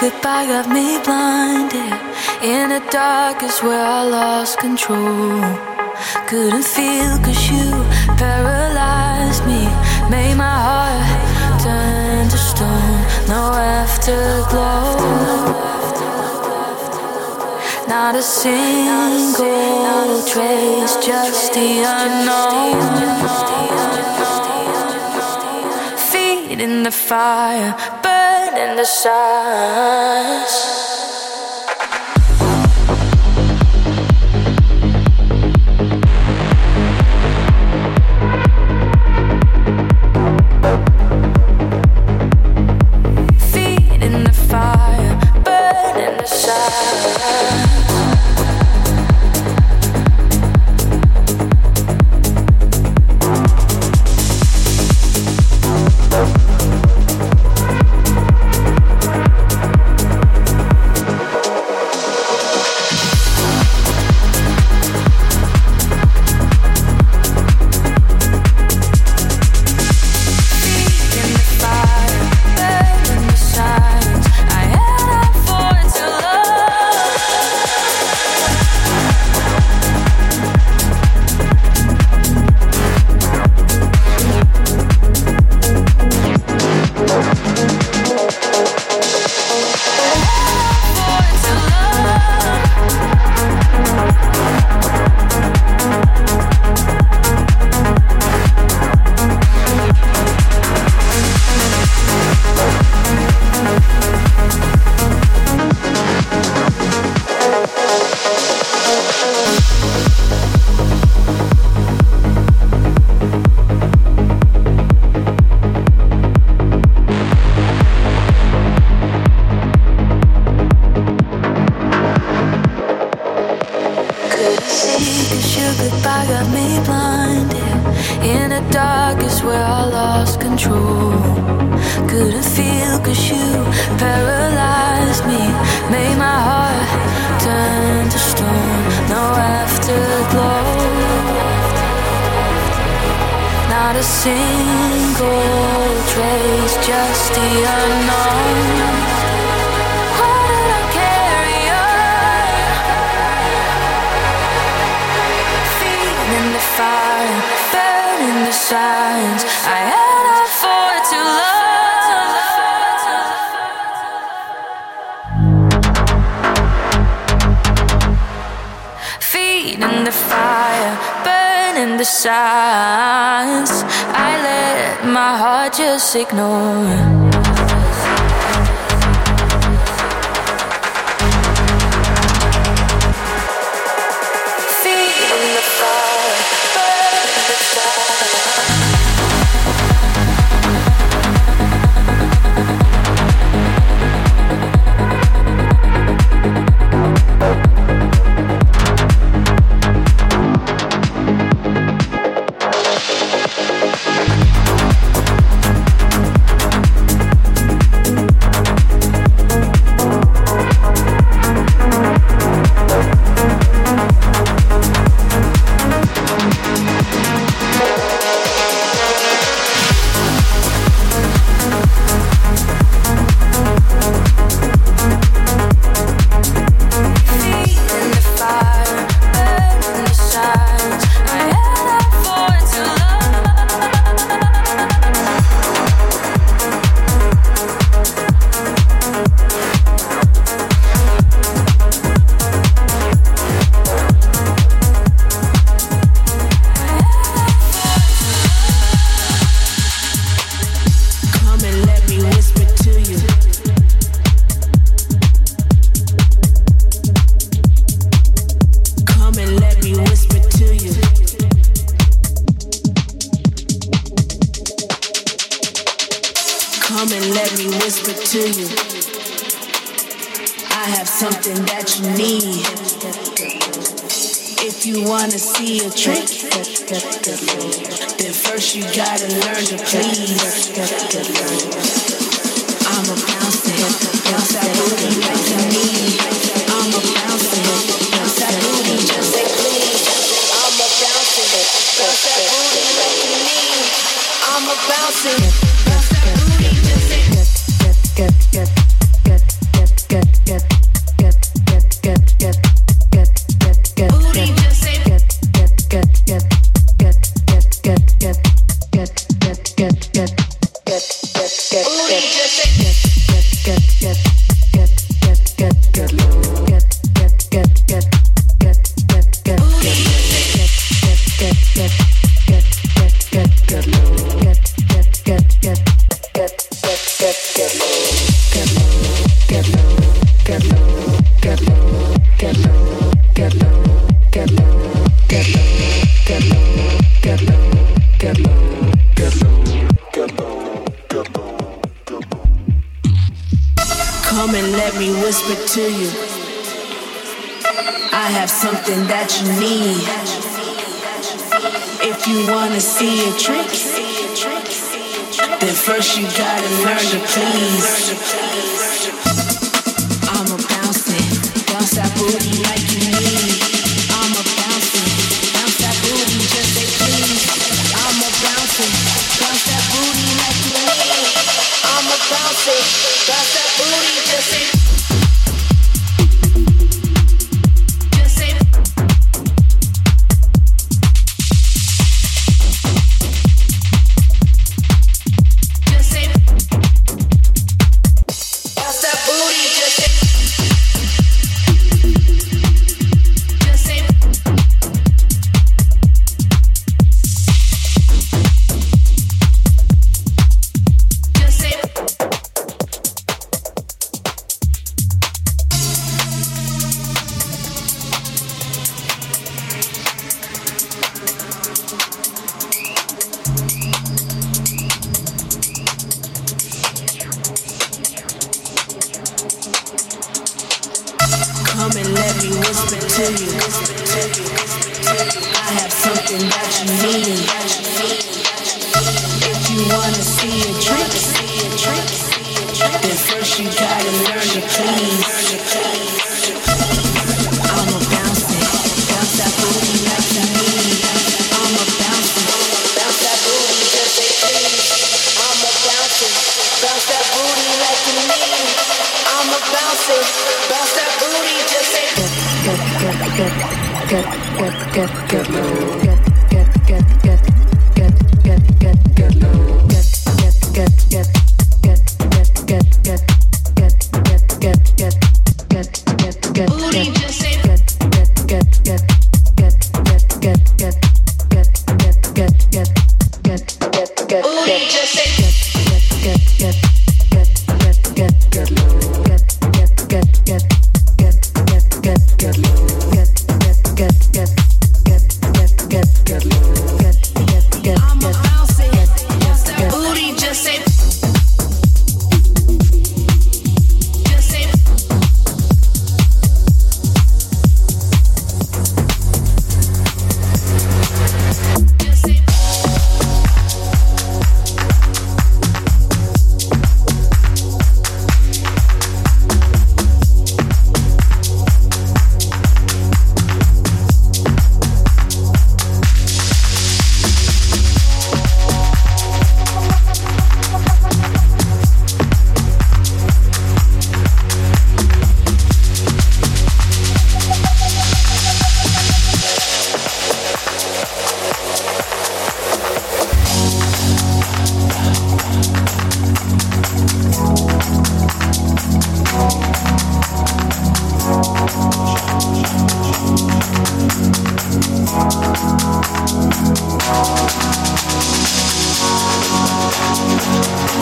goodbye got me blinded. In the dark is where I lost control. Couldn't feel cause you paralyzed me. Made my heart turn to stone. No afterglow. Not a single trace, just the unknown Feet in the fire, the silence.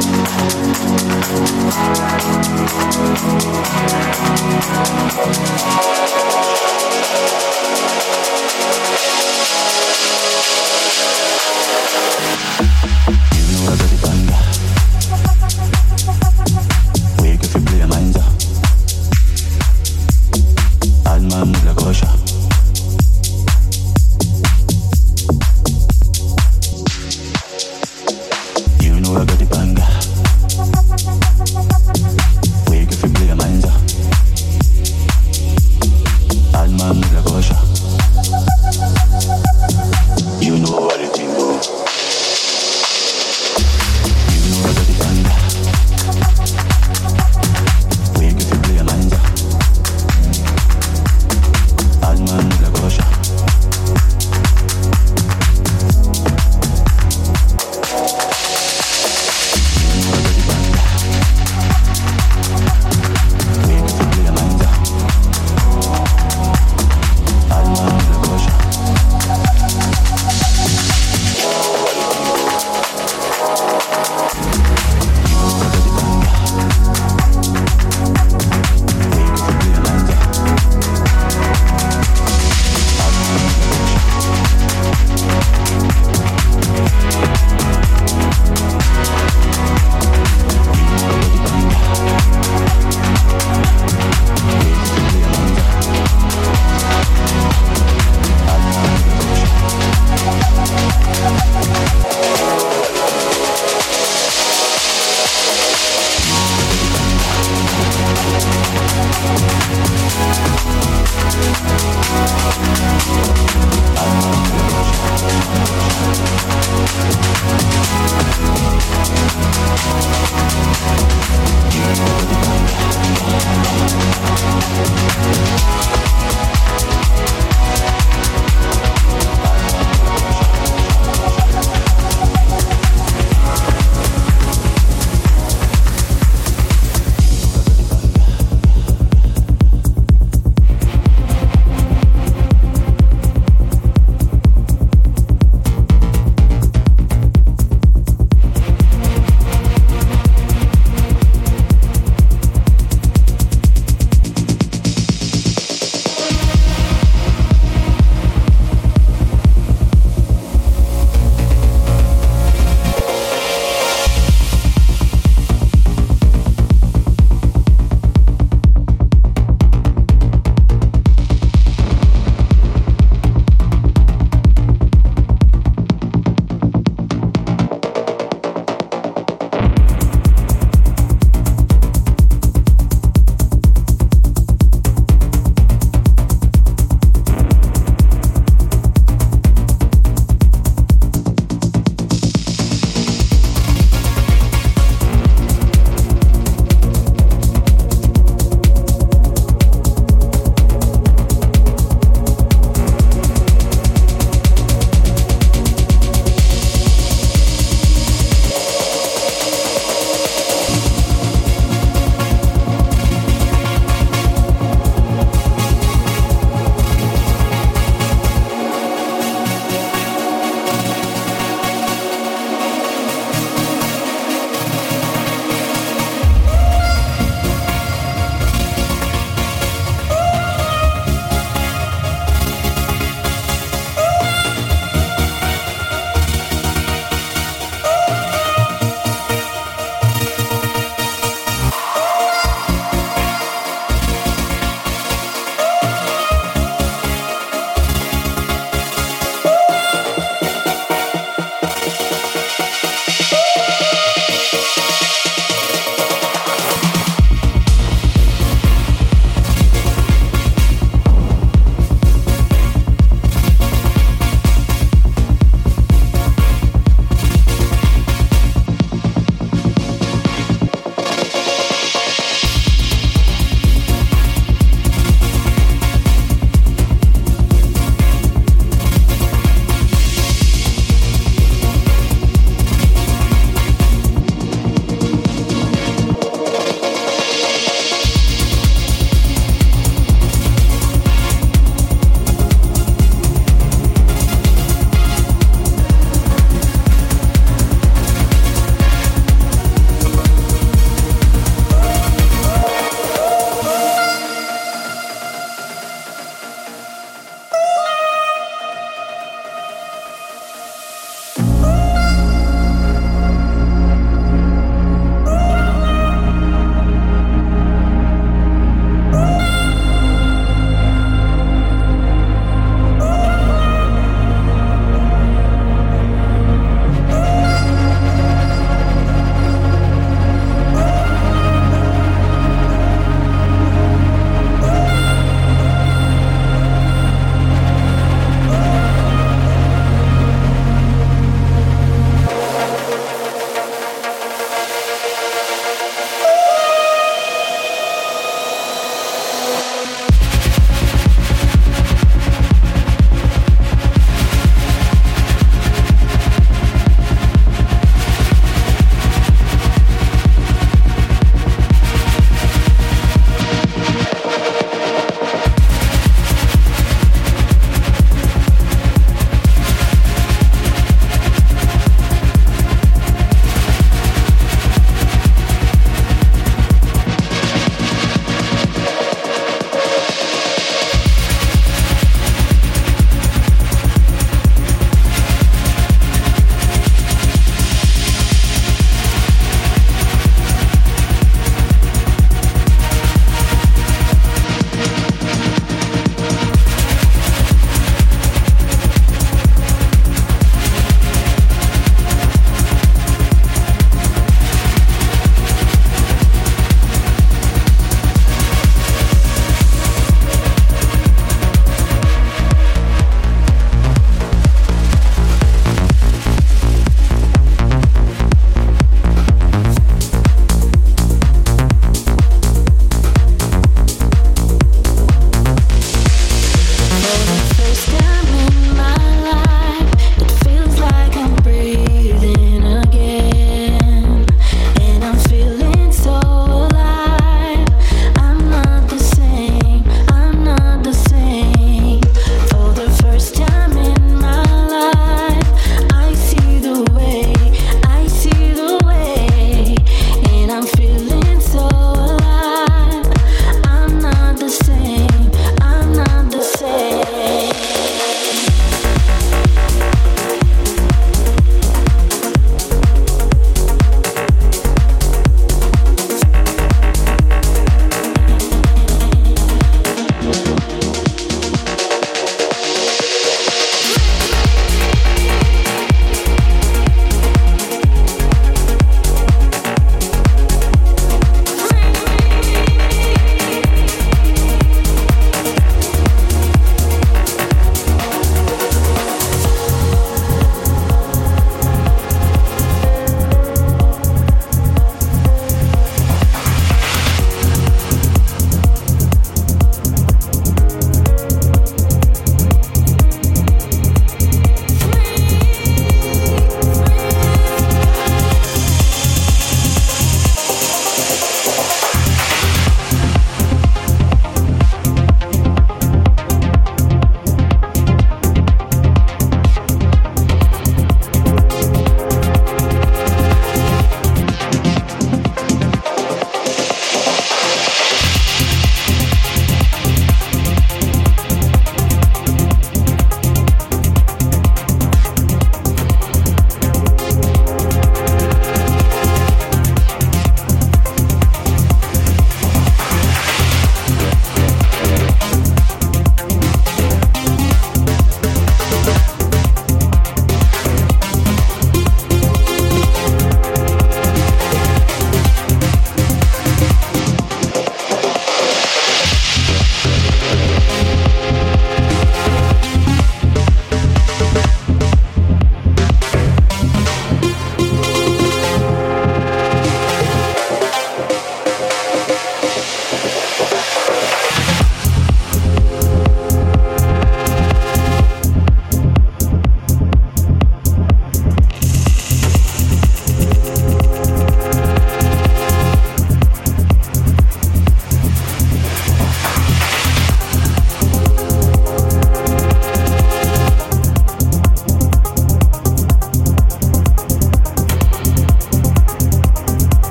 Thank